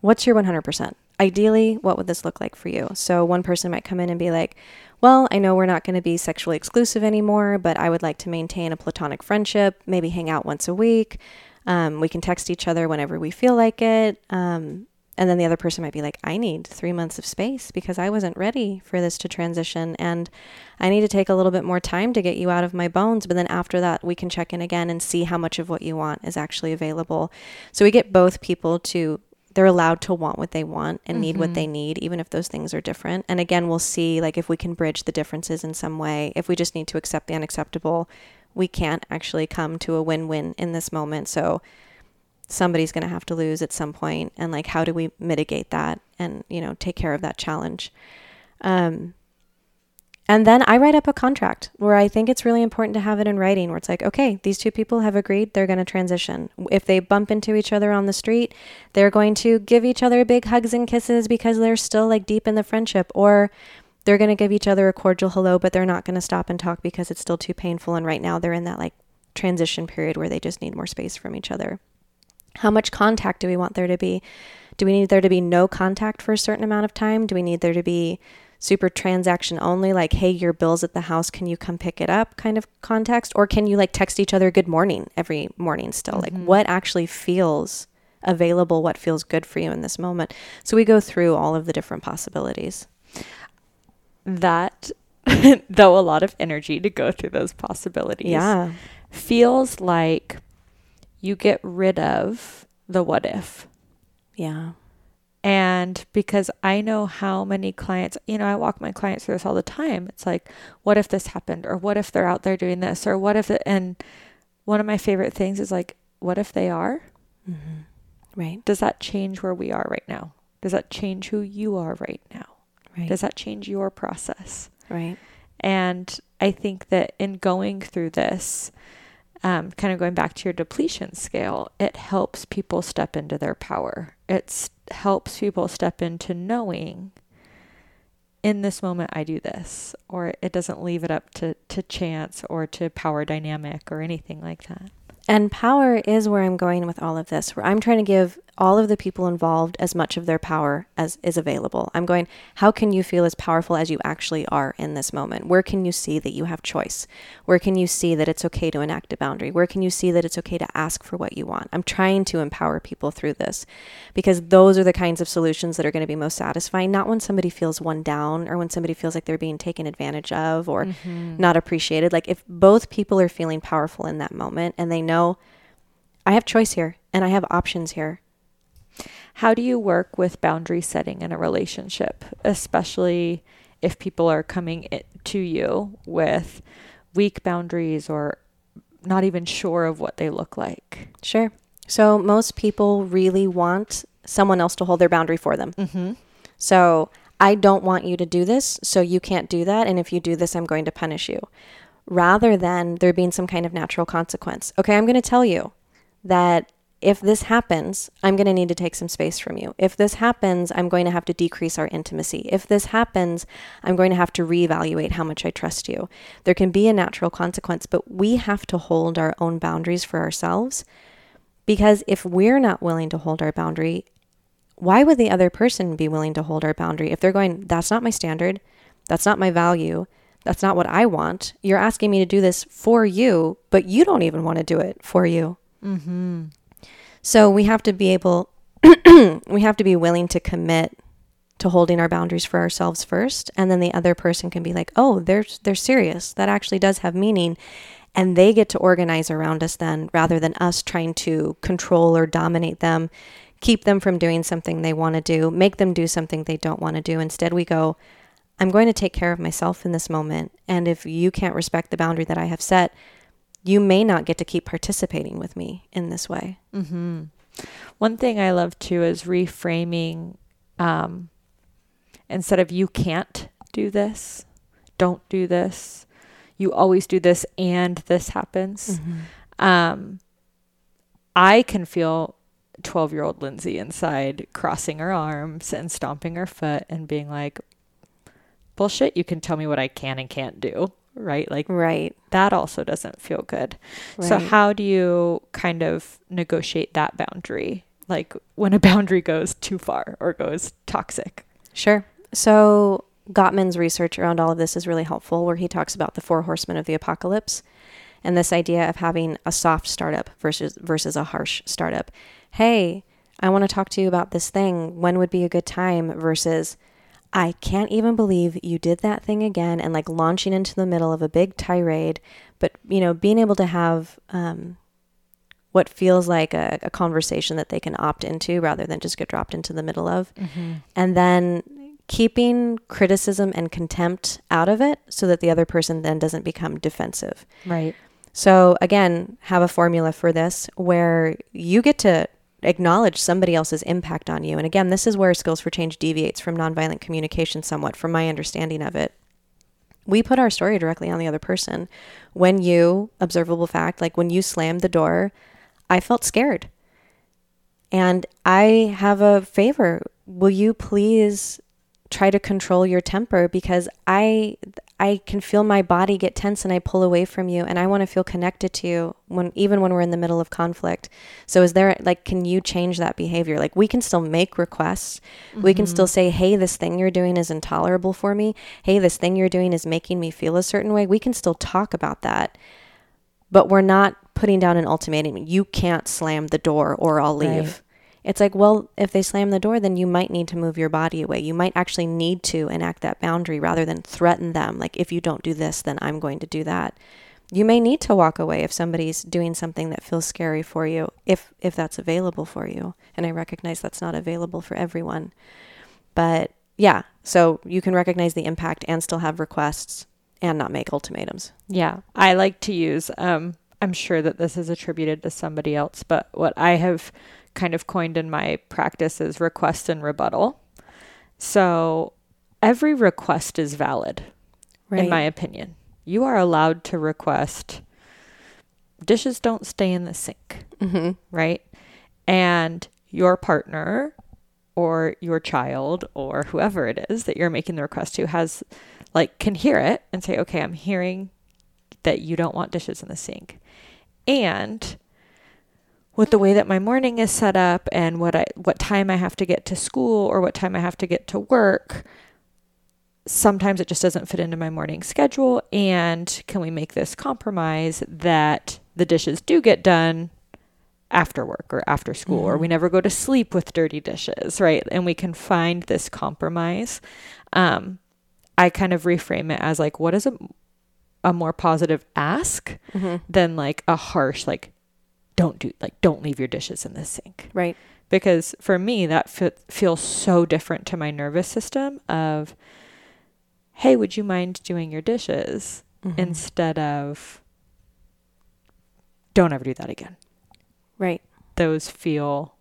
what's your 100%? Ideally, what would this look like for you? So one person might come in and be like, well, I know we're not going to be sexually exclusive anymore, but I would like to maintain a platonic friendship, maybe hang out once a week. Um, we can text each other whenever we feel like it. Um, and then the other person might be like, I need three months of space because I wasn't ready for this to transition. And I need to take a little bit more time to get you out of my bones. But then after that, we can check in again and see how much of what you want is actually available. So we get both people to, they're allowed to want what they want and need what they need, even if those things are different. And again, we'll see like if we can bridge the differences in some way. If we just need to accept the unacceptable, we can't actually come to a win win in this moment. So somebody's going to have to lose at some point and like how do we mitigate that and you know take care of that challenge um and then I write up a contract where I think it's really important to have it in writing where it's like, okay, these two people have agreed they're going to transition. If they bump into each other on the street, they're going to give each other big hugs and kisses because they're still like deep in the friendship or they're going to give each other a cordial hello, but they're not going to stop and talk because it's still too painful. And right now they're in that like transition period where they just need more space from each other. How much contact do we want there to be? Do we need there to be no contact for a certain amount of time? Do we need there to be super transaction only, like, hey, your bill's at the house, can you come pick it up kind of context? Or can you like text each other good morning every morning still? Like, mm-hmm. what actually feels available? What feels good for you in this moment? So we go through all of the different possibilities. That, though a lot of energy to go through those possibilities, Yeah. feels like you get rid of the what if. Yeah. And because I know how many clients, you know, I walk my clients through this all the time. It's like, what if this happened? Or what if they're out there doing this? Or what if it, and one of my favorite things is like, what if they are? Mm-hmm. Right. Does that change where we are right now? Does that change who you are right now? Right. Does that change your process? right. And I think that in going through this, um, kind of going back to your depletion scale, it helps people step into their power. It helps people step into knowing in this moment I do this, or it doesn't leave it up to, to chance or to power dynamic or anything like that. And power is where I'm going with all of this, where I'm trying to give all of the people involved as much of their power as is available. I'm going, how can you feel as powerful as you actually are in this moment? Where can you see that you have choice? Where can you see that it's okay to enact a boundary? Where can you see that it's okay to ask for what you want? I'm trying to empower people through this because those are the kinds of solutions that are going to be most satisfying, not when somebody feels one down or when somebody feels like they're being taken advantage of or mm-hmm. not appreciated. Like if both people are feeling powerful in that moment and they know I have choice here and I have options here. How do you work with boundary setting in a relationship, especially if people are coming to you with weak boundaries or not even sure of what they look like? Sure. So, most people really want someone else to hold their boundary for them. Mm-hmm. So, I don't want you to do this, so you can't do that. And if you do this, I'm going to punish you. Rather than there being some kind of natural consequence. Okay, I'm going to tell you that if this happens, I'm going to need to take some space from you. If this happens, I'm going to have to decrease our intimacy. If this happens, I'm going to have to reevaluate how much I trust you. There can be a natural consequence, but we have to hold our own boundaries for ourselves because if we're not willing to hold our boundary, why would the other person be willing to hold our boundary if they're going, that's not my standard, that's not my value, that's not what I want? You're asking me to do this for you, but you don't even want to do it for you. Mm-hmm. So we have to be able, we have to be willing to commit to holding our boundaries for ourselves first, and then the other person can be like, "Oh, they're they're serious. That actually does have meaning." And they get to organize around us then rather than us trying to control or dominate them, keep them from doing something they want to do, make them do something they don't want to do. Instead, we go, I'm going to take care of myself in this moment. And if you can't respect the boundary that I have set, you may not get to keep participating with me in this way. Mm-hmm. One thing I love too is reframing um, instead of you can't do this, don't do this, you always do this and this happens. Mm-hmm. Um, I can feel 12 year old Lindsey inside crossing her arms and stomping her foot and being like, bullshit, you can tell me what I can and can't do right? Like right. that also doesn't feel good. right. So how do you kind of negotiate that boundary? Like when a boundary goes too far or goes toxic. Sure. So Gottman's research around all of this is really helpful where he talks about the four horsemen of the apocalypse and this idea of having a soft startup versus versus a harsh startup. Hey, I want to talk to you about this thing. When would be a good time versus I can't even believe you did that thing again and like launching into the middle of a big tirade. But, you know, being able to have um, what feels like a, a, conversation that they can opt into rather than just get dropped into the middle of. Mm-hmm. And then keeping criticism and contempt out of it so that the other person then doesn't become defensive. Right. So, again, have a formula for this where you get to acknowledge somebody else's impact on you. And again, this is where Skills for Change deviates from nonviolent communication somewhat, from my understanding of it. We put our story directly on the other person. When you, observable fact, like when you slammed the door, I felt scared. And I have a favor. Will you please try to control your temper because I I can feel my body get tense and I pull away from you and I want to feel connected to you when even when we're in the middle of conflict. So is there like can you change that behavior? Like we can still make requests. Mm-hmm. We can still mm-hmm. say, "Hey, this thing you're doing is intolerable for me. Hey, this thing you're doing is making me feel a certain way." We can still talk about that. But we're not putting down an ultimatum. You can't slam the door or I'll leave. Right. It's like, well, if they slam the door, then you might need to move your body away. You might actually need to enact that boundary rather than threaten them. Like, if you don't do this, then I'm going to do that. You may need to walk away if somebody's doing something that feels scary for you, if if that's available for you. And I recognize that's not available for everyone. But yeah, so you can recognize the impact and still have requests and not make ultimatums. Yeah, I like to use um I'm sure that this is attributed to somebody else, but what I have kind of coined in my practice is request and rebuttal. So every request is valid, right. in my opinion. You are allowed to request dishes don't stay in the sink, mm-hmm. right? And your partner or your child or whoever it is that you're making the request to has like can hear it and say, okay, I'm hearing that you don't want dishes in the sink. And with the way that my morning is set up and what I what time I have to get to school or what time I have to get to work, sometimes it just doesn't fit into my morning schedule and can we make this compromise that the dishes do get done after work or after school mm-hmm. or we never go to sleep with dirty dishes, right? And we can find this compromise. Um, I kind of reframe it as like, what is a, a more positive ask mm-hmm. than like a harsh, like, don't do like don't leave your dishes in the sink. Right. Because for me that feels so different to my nervous system of hey, would you mind doing your dishes Mhm. instead of don't ever do that again. right. Those feel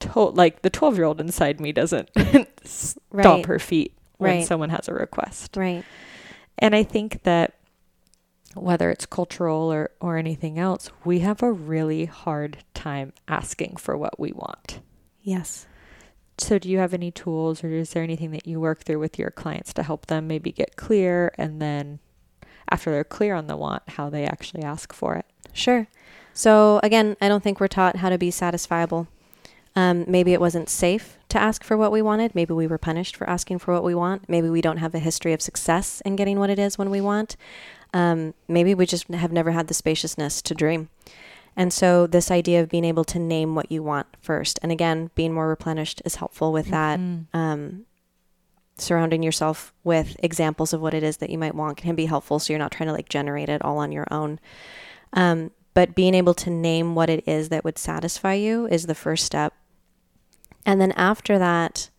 to- like the 12 year old inside me doesn't stomp Right. her feet when Right. someone has a request. Right. And I think that whether it's cultural or, or anything else, we have a really hard time asking for what we want. Yes. So, do you have any tools or is there anything that you work through with your clients to help them maybe get clear and then after they're clear on the want, how they actually ask for it? Sure. So again, I don't think we're taught how to be satisfiable. Um, maybe it wasn't safe to ask for what we wanted. Maybe we were punished for asking for what we want. Maybe we don't have a history of success in getting what it is when we want. Um, maybe we just have never had the spaciousness to dream. And so, this idea of being able to name what you want first, and again, being more replenished is helpful with that. Mhm. Um, surrounding yourself with examples of what it is that you might want can be helpful so you're not trying to like generate it all on your own. Um, but being able to name what it is that would satisfy you is the first step. And then after that,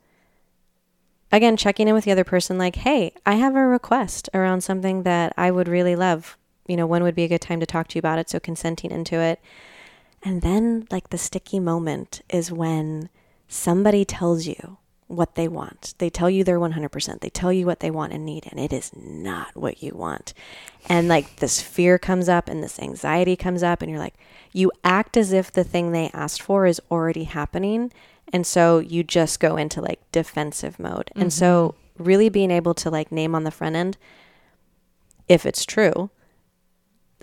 again, checking in with the other person like, hey, I have a request around something that I would really love. You know, when would be a good time to talk to you about it? So consenting into it. And then, like, the sticky moment is when somebody tells you what they want. They tell you they're 100%. They tell you what they want and need, and it is not what you want. And like this fear comes up and this anxiety comes up, and you're like, you act as if the thing they asked for is already happening. And so you just go into like defensive mode. And so, mm-hmm. really being able to like name on the front end, if it's true,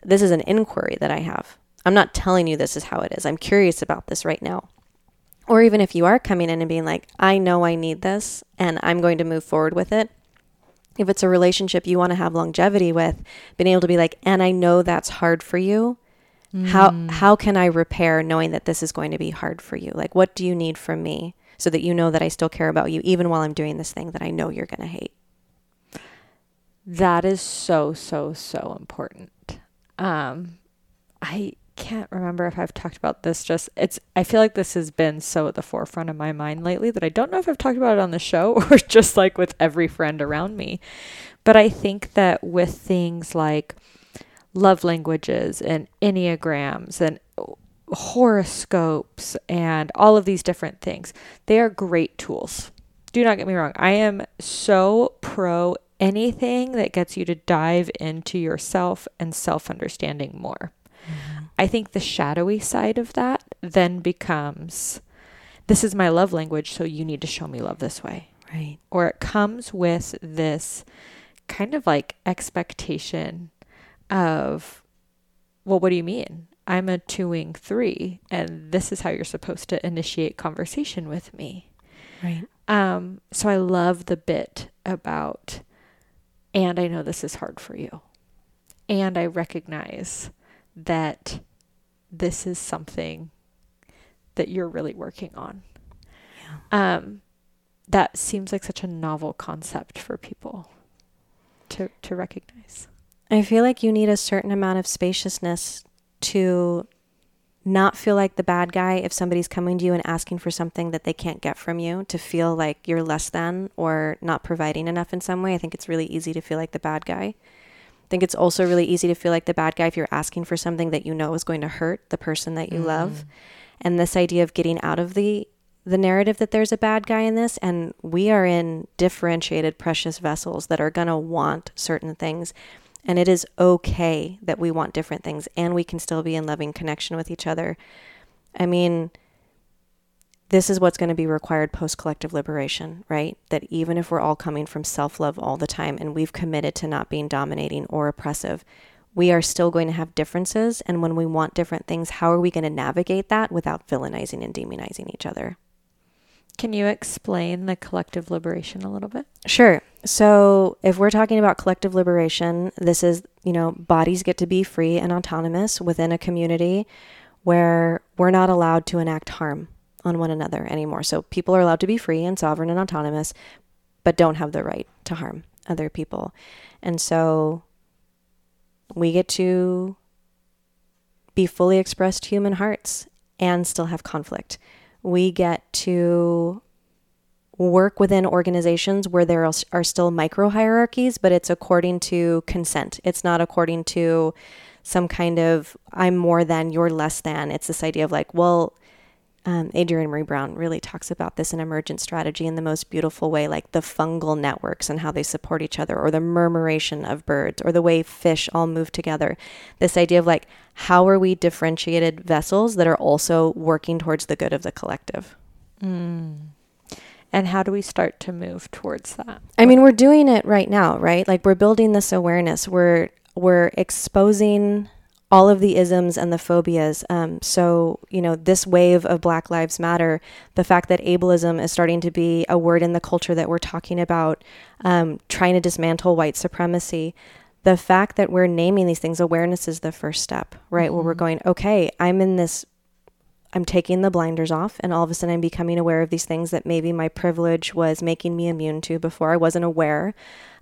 this is an inquiry that I have. I'm not telling you this is how it is. I'm curious about this right now. Or even if you are coming in and being like, I know I need this and I'm going to move forward with it. If it's a relationship you want to have longevity with, being able to be like, and I know that's hard for you. How how can I repair knowing that this is going to be hard for you? Like what do you need from me so that you know that I still care about you even while I'm doing this thing that I know you're going to hate? That is so, so, so important. Um, I can't remember if I've talked about this. Just it's. I feel like this has been so at the forefront of my mind lately that I don't know if I've talked about it on the show or just like with every friend around me. But I think that with things like love languages and enneagrams and horoscopes and all of these different things, they are great tools. Do not get me wrong. I am so pro anything that gets you to dive into yourself and self understanding more. Mm-hmm. I think the shadowy side of that then becomes this is my love language, so you need to show me love this way. Right. Or it comes with this kind of like expectation of, well, what do you mean? I'm a two wing three, and this is how you're supposed to initiate conversation with me. Right. Um, so I love the bit about, and I know this is hard for you. And I recognize that this is something that you're really working on. Yeah. Um, that seems like such a novel concept for people to, to recognize. I feel like you need a certain amount of spaciousness to not feel like the bad guy if somebody's coming to you and asking for something that they can't get from you, to feel like you're less than or not providing enough in some way. I think it's really easy to feel like the bad guy. I think it's also really easy to feel like the bad guy if you're asking for something that you know is going to hurt the person that you love. Mm-hmm. And this idea of getting out of the the narrative that there's a bad guy in this and we are in differentiated precious vessels that are going to want certain things and it is okay that we want different things and we can still be in loving connection with each other. I mean, this is what's going to be required post collective liberation, right? That even if we're all coming from self love all the time and we've committed to not being dominating or oppressive, we are still going to have differences. And when we want different things, how are we going to navigate that without villainizing and demonizing each other? Can you explain the collective liberation a little bit? Sure. So, if we're talking about collective liberation, this is, you know, bodies get to be free and autonomous within a community where we're not allowed to enact harm on one another anymore. So, people are allowed to be free and sovereign and autonomous, but don't have the right to harm other people. And so, we get to be fully expressed human hearts and still have conflict. We get to work within organizations where there are still micro hierarchies, but it's according to consent. It's not according to some kind of I'm more than, you're less than. It's this idea of like, well, um, Adrienne Maree Brown really talks about this in emergent strategy in the most beautiful way, like the fungal networks and how they support each other, or the murmuration of birds, or the way fish all move together. This idea of like, how are we differentiated vessels that are also working towards the good of the collective? Mm. And how do we start to move towards that? I mean, we're doing it right now, right? Like we're building this awareness. We're we're exposing all of the isms and the phobias. Um, so, you know, this wave of Black Lives Matter, the fact that ableism is starting to be a word in the culture that we're talking about, um, trying to dismantle white supremacy, the fact that we're naming these things, awareness is the first step, right? Mm-hmm. Where we're mm-hmm. going, okay, I'm in this I'm taking the blinders off, and all of a sudden I'm becoming aware of these things that maybe my privilege was making me immune to before. I wasn't aware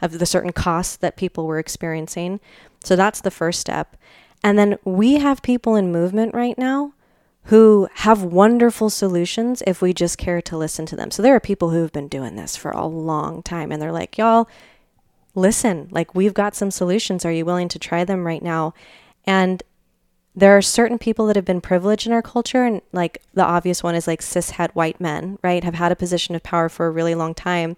of the certain costs that people were experiencing. So that's the first step. And then we have people in movement right now who have wonderful solutions if we just care to listen to them. So there are people who have been doing this for a long time, and they're like, y'all, listen, like we've got some solutions. Are you willing to try them right now? And there are certain people that have been privileged in our culture and like the obvious one is like cishet white men right have had a position of power for a really long time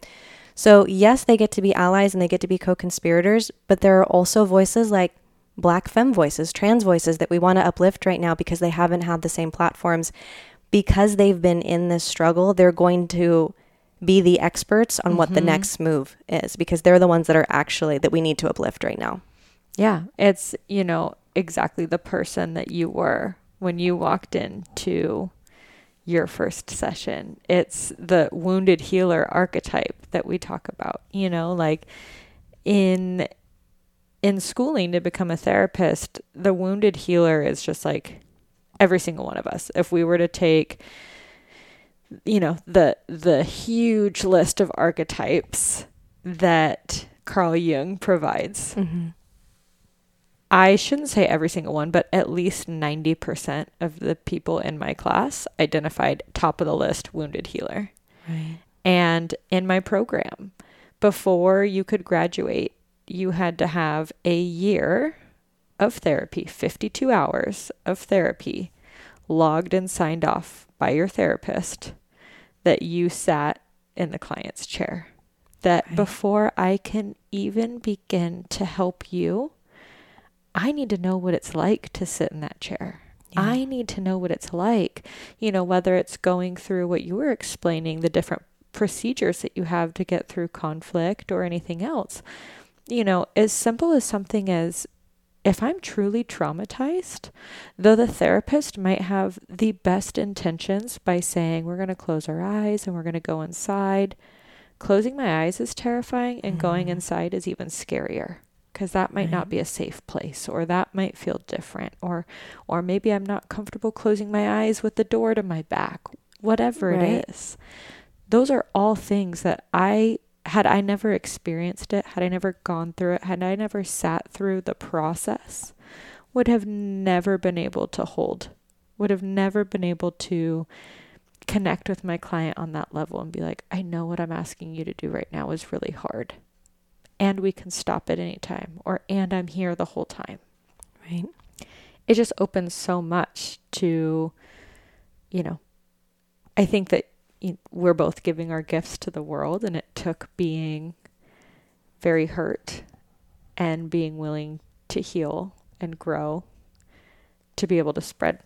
so yes they get to be allies and they get to be co-conspirators but there are also voices like black femme voices trans voices that we want to uplift right now because they haven't had the same platforms because they've been in this struggle they're going to be the experts on mm-hmm. what the mm-hmm. next move is because they're the ones that are actually that we need to uplift right now yeah it's you know exactly the person that you were when you walked into your first session. It's the wounded healer archetype that we talk about, you know, like in in schooling to become a therapist, the wounded healer is just like every single one of us. If we were to take you know, the the huge list of archetypes that Carl Jung provides. Mm-hmm. I shouldn't say every single one, but at least 90% of the people in my class identified top of the list wounded healer. Right. And in my program, before you could graduate, you had to have a year of therapy, 52 hours of therapy, logged and signed off by your therapist that you sat in the client's chair. That right. before I can even begin to help you, I need to know what it's like to sit in that chair. Yeah. I need to know what it's like, you know, whether it's going through what you were explaining, the different procedures that you have to get through conflict or anything else. You know, as simple as something as if I'm truly traumatized, though the therapist might have the best intentions by saying, we're going to close our eyes and we're going to go inside, closing my eyes is terrifying and mm-hmm. going inside is even scarier because that might right. not be a safe place or that might feel different or or maybe I'm not comfortable closing my eyes with the door to my back whatever right. it is those are all things that I had I never experienced it had I never gone through it had I never sat through the process would have never been able to hold would have never been able to connect with my client on that level and be like I know what I'm asking you to do right now is really hard and we can stop at any time or and I'm here the whole time. Right. It just opens so much to you know I think that we're both giving our gifts to the world and it took being very hurt and being willing to heal and grow to be able to spread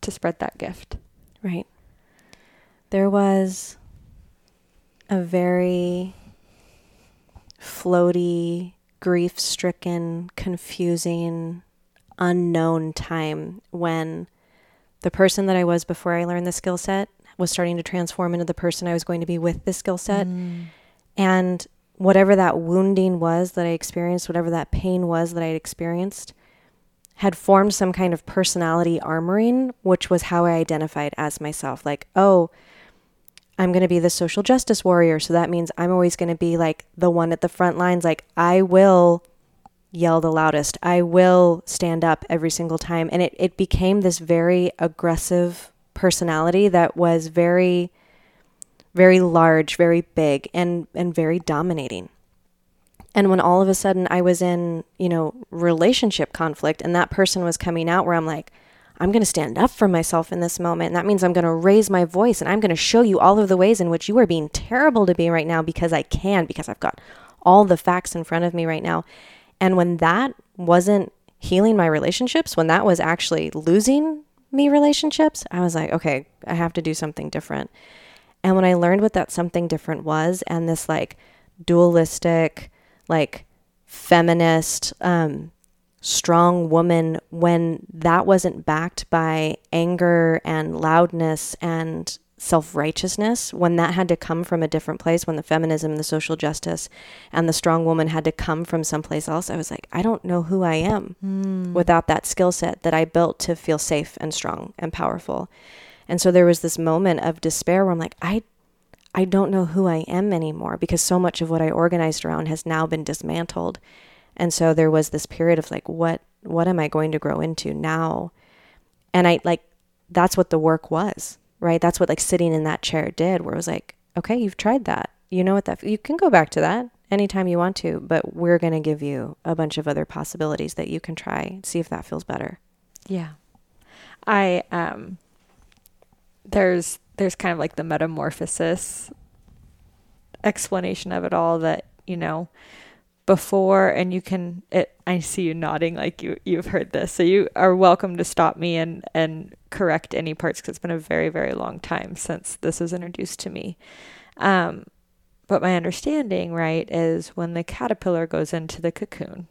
to spread that gift. Right. There was a very floaty, grief stricken, confusing, unknown time when the person that I was before I learned the skill set was starting to transform into the person I was going to be with the skill set. Mm. And whatever that wounding was that I experienced, whatever that pain was that I had experienced, had formed some kind of personality armoring, which was how I identified as myself. Like, oh, I'm going to be the social justice warrior. So that means I'm always going to be like the one at the front lines. Like, I will yell the loudest. I will stand up every single time. And it, it became this very aggressive personality that was very, very large, very big, and, and very dominating. And when all of a sudden I was in, you know, relationship conflict and that person was coming out where I'm like, I'm going to stand up for myself in this moment. And that means I'm going to raise my voice and I'm going to show you all of the ways in which you are being terrible to me right now because I can, because I've got all the facts in front of me right now. And when that wasn't healing my relationships, when that was actually losing me relationships, I was like, okay, I have to do something different. And when I learned what that something different was and this like dualistic, like feminist, um, strong woman, when that wasn't backed by anger and loudness and self righteousness, when that had to come from a different place, when the feminism and the social justice and the strong woman had to come from someplace else, I was like, I don't know who I am mm. without that skill set that I built to feel safe and strong and powerful. And so there was this moment of despair where I'm like, I I don't know who I am anymore because so much of what I organized around has now been dismantled. And so there was this period of like, what, what am I going to grow into now? And I like, that's what the work was, right? That's what like sitting in that chair did, where it was like, okay, you've tried that. You know what that, you can go back to that anytime you want to, but we're going to give you a bunch of other possibilities that you can try, see if that feels better. Yeah. I, um, there's there's kind of like the metamorphosis explanation of it all that you know before and you can it i see you nodding like you you've heard this so you are welcome to stop me and and correct any parts because it's been a very very long time since this was introduced to me um but my understanding right is when the caterpillar goes into the cocoon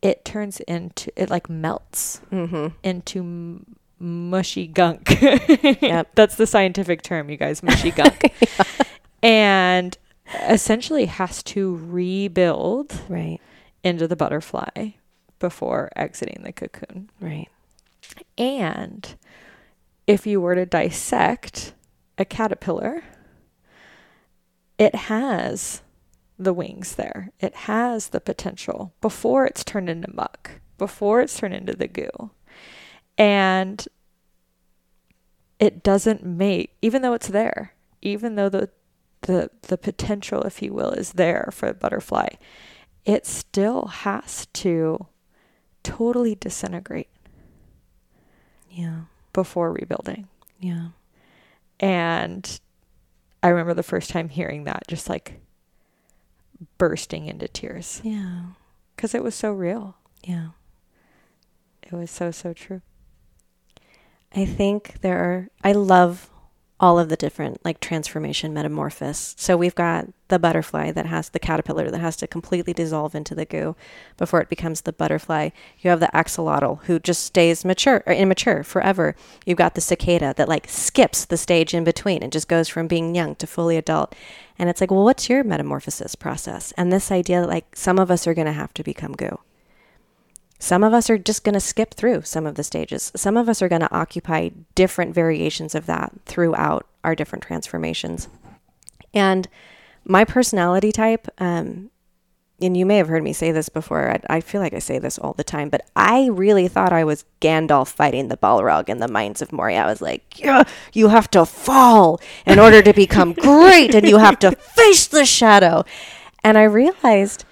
it turns into it like melts mm-hmm. into mushy gunk. yep. That's the scientific term, you guys, mushy gunk. yeah. And essentially has to rebuild right into the butterfly before exiting the cocoon. Right. And if you were to dissect a caterpillar, it has the wings there. It has the potential before it's turned into muck, before it's turned into the goo. And it doesn't mate, even though it's there, even though the, the, the potential, if you will, is there for a butterfly, it still has to totally disintegrate. Yeah. Before rebuilding. Yeah. And I remember the first time hearing that, just like bursting into tears. Yeah. Because it was so real. Yeah. It was so, so true. I think there are, I love all of the different like transformation metamorphosis. So we've got the butterfly that has the caterpillar that has to completely dissolve into the goo before it becomes the butterfly. You have the axolotl who just stays mature or immature forever. You've got the cicada that like skips the stage in between and just goes from being young to fully adult. And it's like, well, what's your metamorphosis process? And this idea that like some of us are going to have to become goo. Some of us are just going to skip through some of the stages. Some of us are going to occupy different variations of that throughout our different transformations. And my personality type, um, and you may have heard me say this before. I, I, feel like I say this all the time, but I really thought I was Gandalf fighting the Balrog in the Mines of Moria. I was like, yeah, you have to fall in order to become great, and you have to face the shadow. And I realized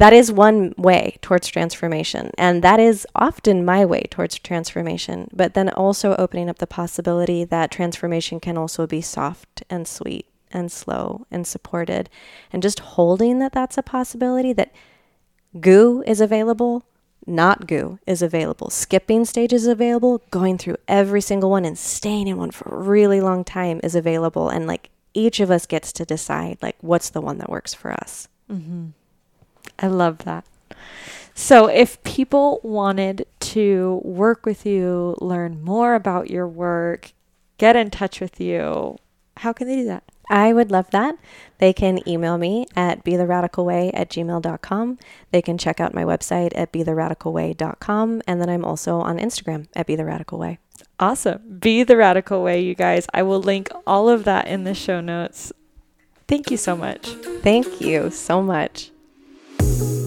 that is one way towards transformation. And that is often my way towards transformation. But then also opening up the possibility that transformation can also be soft and sweet and slow and supported. And just holding that that's a possibility, that goo is available, not goo is available, skipping stages available, going through every single one and staying in one for a really long time is available. And like each of us gets to decide, like, what's the one that works for us. Mm-hmm. I love that. So, if people wanted to work with you, learn more about your work, get in touch with you, how can they do that? I would love that. They can email me at betheradicalway at gmail.com. They can check out my website at betheradicalway.com. And then I'm also on Instagram at betheradicalway. Awesome. Be the Radical Way, you guys. I will link all of that in the show notes. Thank you so much. Thank you so much you